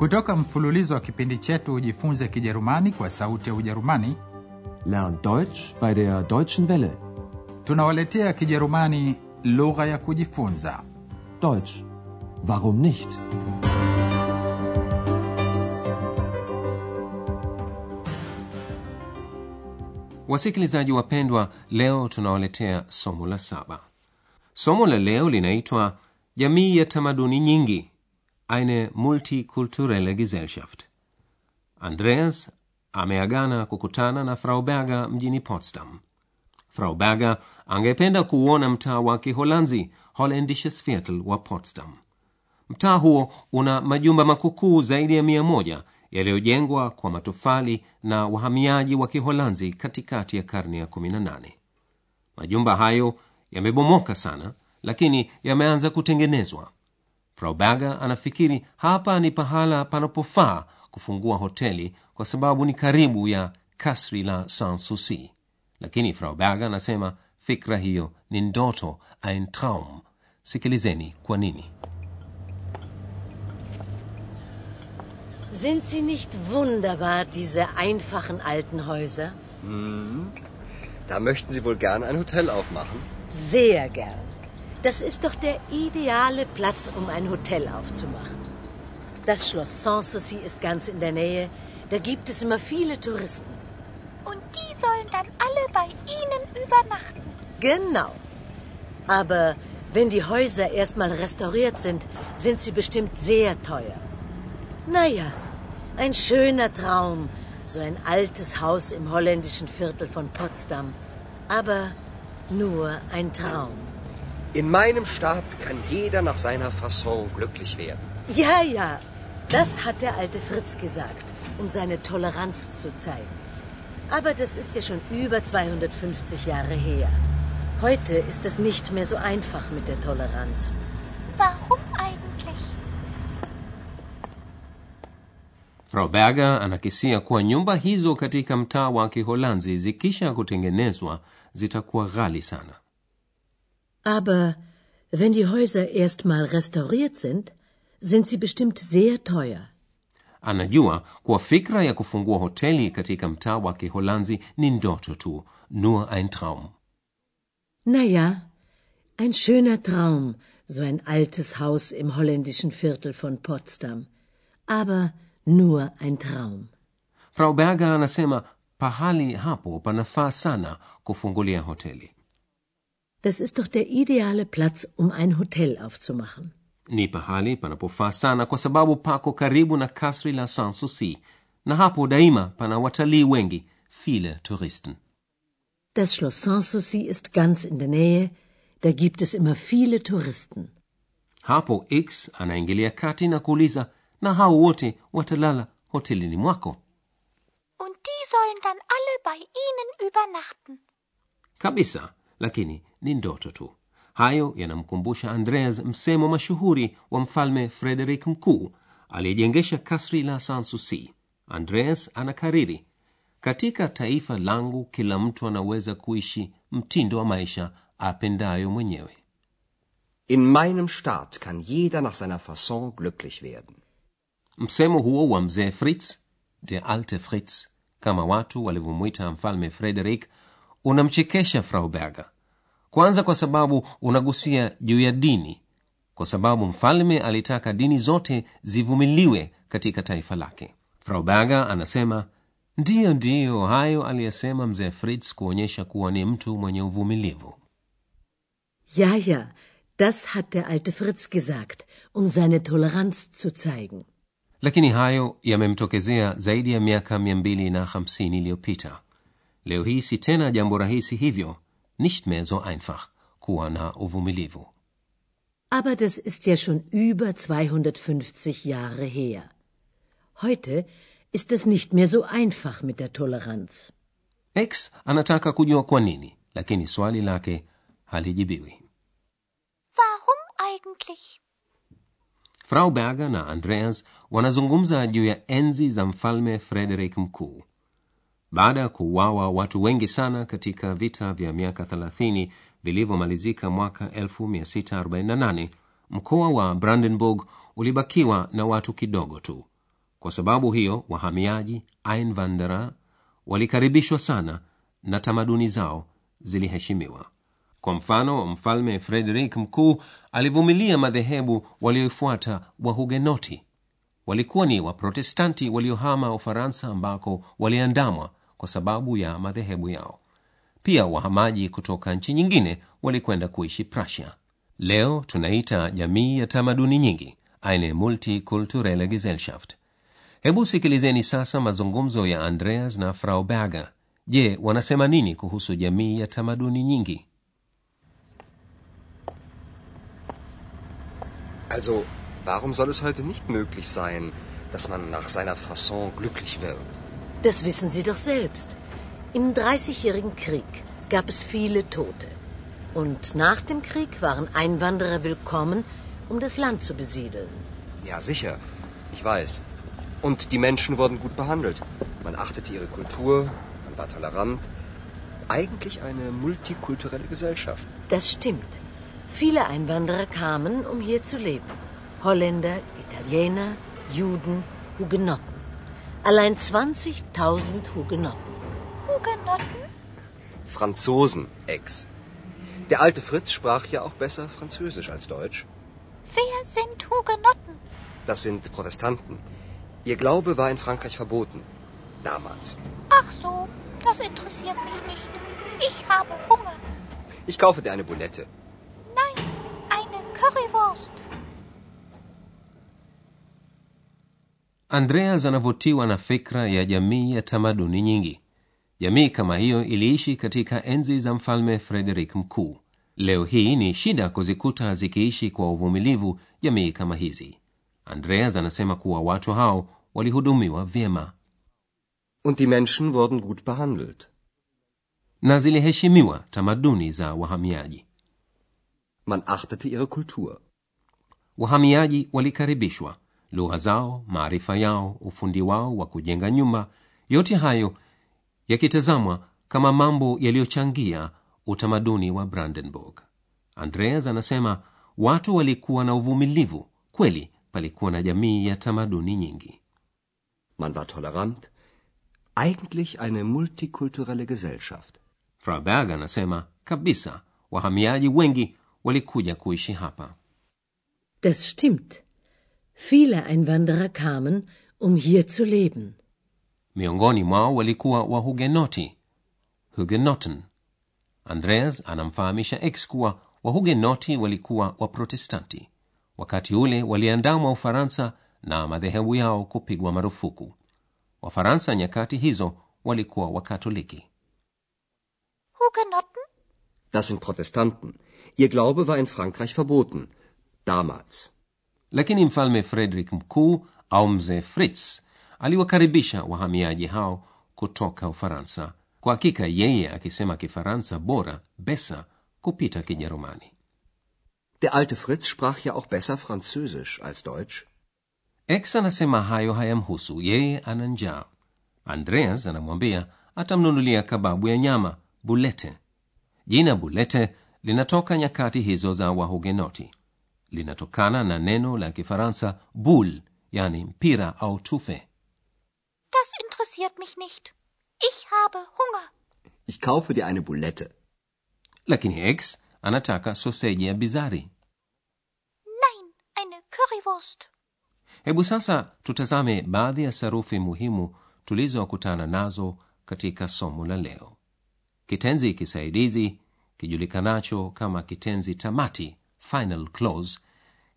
Kutoka mfululizo wa kipindi chetu Ujifunze Kijerumani kwa Sauti ya Ujerumani, Lern Deutsch bei der Deutschen Welle. tunawaletea Kijerumani lugha ya kujifunza. Deutsch. Warum nicht? Wasikilizaji wapendwa, leo tunawaletea somo la saba. Somo la leo linaitwa jamii ya tamaduni nyingi, eine multikulturelle Gesellschaft. Andreas ameagana kukutana na Frau Berger mjini Potsdam. Frau Berger angependa kuuona mtaa wa Kiholanzi, Holländisches Viertel wa Potsdam. Mtaa huo una majumba makukuu zaidi ya mia moja yaliyojengwa kwa matofali na wahamiaji wa Kiholanzi katikati ya karne ya 18. Majumba hayo yamebomoka sana, lakini yameanza kutengenezwa. Frau Berger anafikiri hapa ni pahala panapofaa kufungua hoteli kwa sababu ni karibu ya kasri la Sanssouci. Lakini Frau Berger anasema fikra hiyo ni ndoto, ein Traum. Sikilizeni kwa nini. Sind sie nicht wunderbar, diese einfachen alten Häuser? Da möchten Sie wohl gern ein Hotel aufmachen? Sehr gern. Das ist doch der ideale Platz, um ein Hotel aufzumachen. Das Schloss Sanssouci ist ganz in der Nähe. Da gibt es immer viele Touristen. Und die sollen dann alle bei Ihnen übernachten. Genau. Aber wenn die Häuser erstmal restauriert sind, sind sie bestimmt sehr teuer. Naja, ein schöner Traum, so ein altes Haus im holländischen Viertel von Potsdam. Aber nur ein Traum. In meinem Staat kann jeder nach seiner Fasson glücklich werden. Ja, ja, das hat der alte Fritz gesagt, um seine Toleranz zu zeigen. Aber das ist ja schon über 250 Jahre her. Heute ist es nicht mehr so einfach mit der Toleranz. Warum eigentlich? Frau Berger anakisia kuwa nyumba hizo katika mtaa wa Kiholanzi zikisha kutengenezwa zitakuwa ghali sana. Aber wenn die Häuser erstmal restauriert sind, sind sie bestimmt sehr teuer. Anajua kuwa fikra ya kufungua hoteli katika mtaa wa Kiholanzi ni ndoto tu, nur ein Traum. Naja, ein schöner Traum, so ein altes Haus im holländischen Viertel von Potsdam. Aber nur ein Traum. Frau Berger anasema pahali hapo panafaa sana kufungulia hoteli. Das ist doch der ideale Platz, um ein Hotel aufzumachen. Ni pahali panapofaa sana kwa sababu pako karibu na kasri la Sanssouci, na hapo daima pana watalii wengi, viele Touristen. Das Schloss Sanssouci ist ganz in der Nähe, da gibt es immer viele Touristen. Hapo X anaingilia kati na kuuliza, na hao wote watalala hotelini mwako? Und die sollen dann alle bei Ihnen übernachten. Kabisa, lakini ni ndoto tu. Hayo yanamkumbusha Andreas msemo mashuhuri wa mfalme Frederick Mkuu aliyejengesha kasri la Sanssouci. Andreas anakariri, katika taifa langu kila mtu anaweza kuishi mtindo wa maisha apendayo mwenyewe. In meinem Staat kann jeder nach seiner Fasson glücklich werden. Msemo huo wa mzee Fritz, der alte Fritz, kama watu walivyomwita mfalme Frederick, unamchekesha Frau Berger. Kwanza kwa sababu unagusia juu ya dini, kwa sababu mfalme alitaka dini zote zivumiliwe katika taifa lake. Frau Berger anasema ndiyo, ndiyo, hayo aliyesema mzee Fritz kuonyesha kuwa ni mtu mwenye uvumilivu. Ja, ja, das hat der alte Fritz gesagt, um seine Toleranz zu zeigen. lakini hayo yamemtokezea zaidi ya miaka mia mbili na hamsini iliyopita leo hii si tena jambo rahisi hivyo nicht mehr so einfach kuwa na uvumilivu Aber das ist ja schon über 250 Jahre her. Heute ist es nicht mehr so einfach mit der Toleranz. x anataka kujua kwa nini lakini swali lake halijibiwi Warum eigentlich? frau berger na andreas wanazungumza juu ya enzi za mfalme frederick mkuu baada ya kuuawa watu wengi sana katika vita vya miaka 30 vilivyomalizika mwaka 1648 mkoa wa brandenburg ulibakiwa na watu kidogo tu. Kwa sababu hiyo wahamiaji einwanderer walikaribishwa sana na tamaduni zao ziliheshimiwa. Kwa mfano mfalme frederik mkuu alivumilia madhehebu walioifuata wahugenoti. Walikuwa ni waprotestanti waliohama ufaransa ambako waliandamwa kwa sababu ya madhehebu yao. Pia wahamaji kutoka nchi nyingine walikwenda kuishi prussia. Leo tunaita jamii ya tamaduni nyingi eine multikulturelle gesellschaft. Hebu sikilizeni sasa mazungumzo ya andreas na frau berger. Je wanasema nini kuhusu jamii ya tamaduni nyingi? Also, warum soll es heute nicht möglich sein, dass man nach seiner Fasson glücklich wird? Das wissen Sie doch selbst. Im Dreißigjährigen Krieg gab es viele Tote. Und nach dem Krieg waren Einwanderer willkommen, um das Land zu besiedeln. Ja, sicher. Ich weiß. Und die Menschen wurden gut behandelt. Man achtete ihre Kultur, man war tolerant. Eigentlich eine multikulturelle Gesellschaft. Das stimmt. Viele Einwanderer kamen, um hier zu leben. Holländer, Italiener, Juden, Hugenotten. Allein 20.000 Hugenotten. Hugenotten? Franzosen, Ex. Der alte Fritz sprach ja auch besser Französisch als Deutsch. Wer sind Hugenotten? Das sind Protestanten. Ihr Glaube war in Frankreich verboten. Damals. Ach so, das interessiert mich nicht. Ich habe Hunger. Ich kaufe dir eine Bulette. Andreas anavutiwa na fikra ya jamii ya tamaduni nyingi. Jamii kama hiyo iliishi katika enzi za mfalme frederik mkuu. Leo hii ni shida kuzikuta zikiishi kwa uvumilivu jamii kama hizi. Andreas anasema kuwa watu hao walihudumiwa vyema. Und die Menschen wurden gut behandelt. na ziliheshimiwa tamaduni za wahamiaji. Man achtete ihre Kultur. wahamiaji walikaribishwa lugha zao maarifa yao ufundi wao wa kujenga nyumba yote hayo yakitazamwa kama mambo yaliyochangia utamaduni wa brandenburg andreas anasema watu walikuwa na uvumilivu kweli palikuwa na jamii ya tamaduni nyingi Man war tolerant. Eigentlich eine multikulturelle Gesellschaft. fraberg anasema kabisa wahamiaji wengi walikuja kuishi hapa Das stimmt. Viele Einwanderer kamen, um hier zu leben. miongoni mwao walikuwa wahugenoti hugenotten andreas anamfahamisha x kuwa wahugenoti walikuwa waprotestanti wakati ule waliandamwa ufaransa na madhehebu yao kupigwa marufuku wafaransa nyakati hizo walikuwa wakatoliki Hugenotten? Das sind Protestanten. Ihr Glaube war in Frankreich verboten. Damals. Lakini mfalme frederick mkuu au mzee fritz aliwakaribisha wahamiaji hao kutoka ufaransa kwa hakika yeye akisema kifaransa bora besa kupita kijerumani. Der alte Fritz sprach ja auch besser Französisch als Deutsch. x anasema hayo hayamhusu yeye ana njaa. Andreas anamwambia atamnunulia kababu ya nyama bulete. Jina bulete linatoka nyakati hizo za wahugenoti linatokana na neno la kifaransa bul yani mpira au tufe Das interessiert mich nicht. Ich habe Hunger. Ich kaufe dir eine Bulette. lakini x anataka soseji ya bizari Nein, eine Currywurst. hebu sasa tutazame baadhi ya sarufi muhimu tulizokutana nazo katika somo la leo kitenzi kisaidizi kijulikanacho kama kitenzi tamati final clause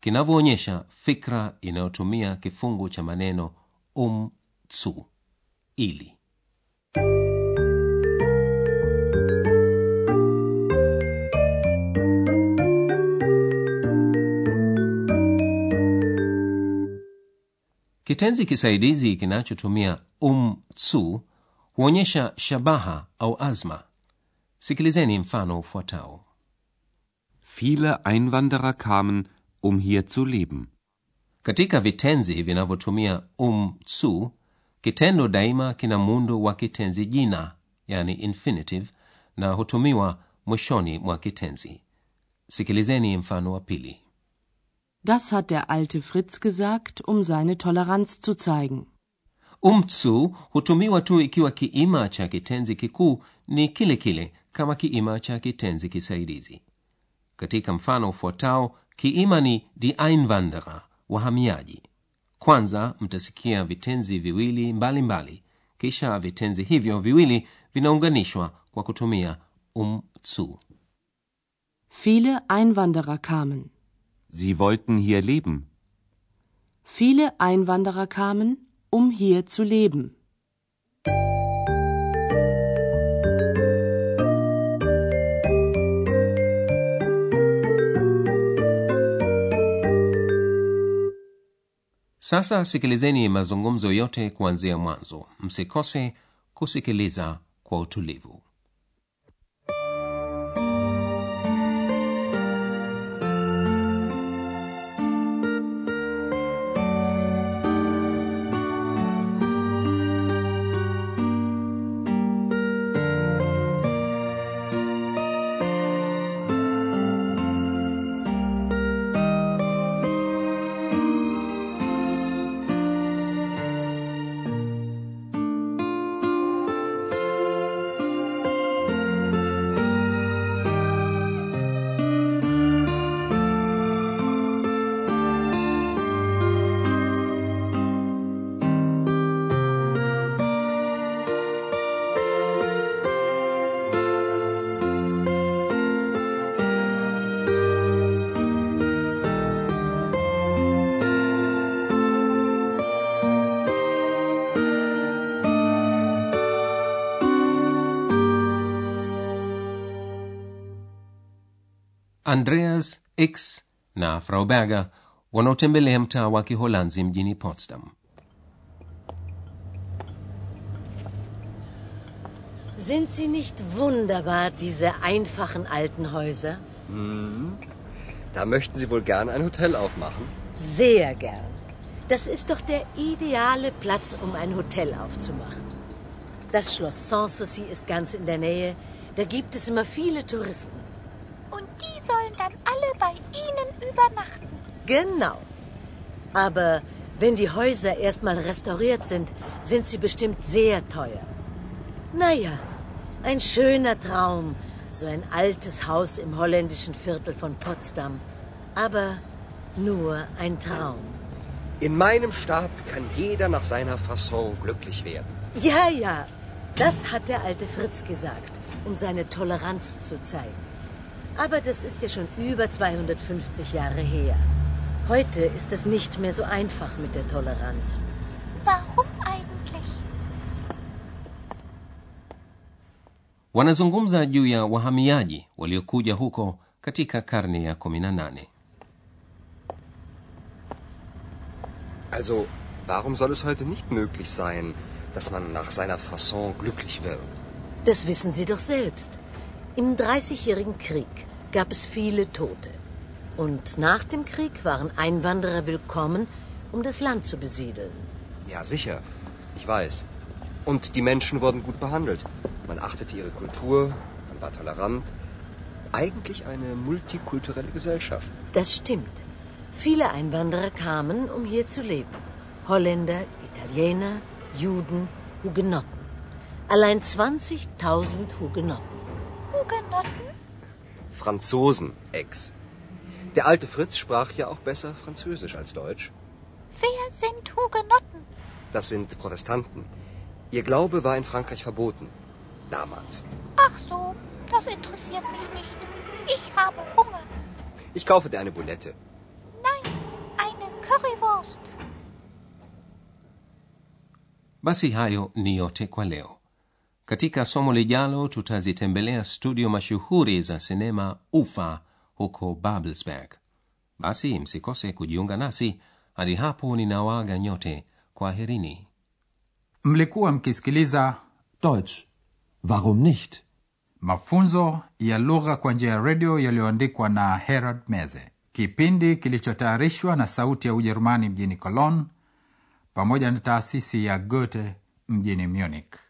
kinavyoonyesha fikra inayotumia kifungu cha maneno um tsu ili. Kitenzi kisaidizi kinachotumia um tsu huonyesha shabaha au azma. Sikilizeni mfano ufuatao Viele Einwanderer kamen, um hier zu leben. katika vitenzi vinavyotumia um tsu kitendo daima kina muundo wa kitenzi jina yani infinitive na hutumiwa mwishoni mwa kitenzi sikilizeni mfano wa pili Das hat der alte Fritz gesagt, um seine Toleranz zu zeigen. umtsu hutumiwa tu ikiwa kiima cha kitenzi kikuu ni kile kile kama kiima cha kitenzi kisaidizi katika mfano ufuatao kiima ni die einwanderer wahamiaji kwanza mtasikia vitenzi viwili mbalimbali mbali. kisha vitenzi hivyo viwili vinaunganishwa kwa kutumia umzu Viele Einwanderer kamen. Sie wollten hier leben. Viele Einwanderer kamen, um hier zu leben. Sasa sikilizeni mazungumzo yote kuanzia mwanzo. Msikose kusikiliza kwa utulivu andreas x na frau berger wanaotembelea mtaa wa kiholanzi mjini potsdam Sind sie nicht wunderbar, diese einfachen alten Häuser? Da möchten Sie wohl gern ein Hotel aufmachen? Sehr gern. Das ist doch der ideale Platz, um ein Hotel aufzumachen. Das Schloss Sanssouci ist ganz in der Nähe. Da gibt es immer viele Touristen. Übernachten. Genau. Aber wenn die Häuser erstmal restauriert sind, sind sie bestimmt sehr teuer. Naja, ein schöner Traum, so ein altes Haus im holländischen Viertel von Potsdam. Aber nur ein Traum. In meinem Staat kann jeder nach seiner Fasson glücklich werden. Ja, ja, das hat der alte Fritz gesagt, um seine Toleranz zu zeigen. Aber das ist ja schon über 250 Jahre her. Heute ist es nicht mehr so einfach mit der Toleranz. Warum eigentlich? wanazungumza juu ya wahamiaji waliokuja huko katika karne ya 18 Also, warum soll es heute nicht möglich sein, dass man nach seiner Fasson glücklich wird? Das wissen Sie doch selbst. Im Dreißigjährigen Krieg gab es viele Tote. Und nach dem Krieg waren Einwanderer willkommen, um das Land zu besiedeln. Ja, sicher. Ich weiß. Und die Menschen wurden gut behandelt. Man achtete ihre Kultur, man war tolerant. Eigentlich eine multikulturelle Gesellschaft. Das stimmt. Viele Einwanderer kamen, um hier zu leben. Holländer, Italiener, Juden, Hugenotten. Allein 20.000 Hugenotten. Hugenotten? Franzosen, Ex. Der alte Fritz sprach ja auch besser Französisch als Deutsch. Wer sind Hugenotten? Das sind Protestanten. Ihr Glaube war in Frankreich verboten. Damals. Ach so, das interessiert mich nicht. Ich habe Hunger. Ich kaufe dir eine Bulette. Nein, eine Currywurst. basi hayo ni yote kwa leo katika somo lijalo tutazitembelea studio mashuhuri za sinema ufa huko babelsberg. Basi msikose kujiunga nasi. Hadi hapo ninawaaga nyote. Kwa herini mlikuwa mkisikiliza Deutsch. Warum nicht? mafunzo ya lugha kwa njia ya redio yaliyoandikwa na herald meze. Kipindi kilichotayarishwa na sauti ya ujerumani mjini cologne pamoja na taasisi ya goethe mjini munich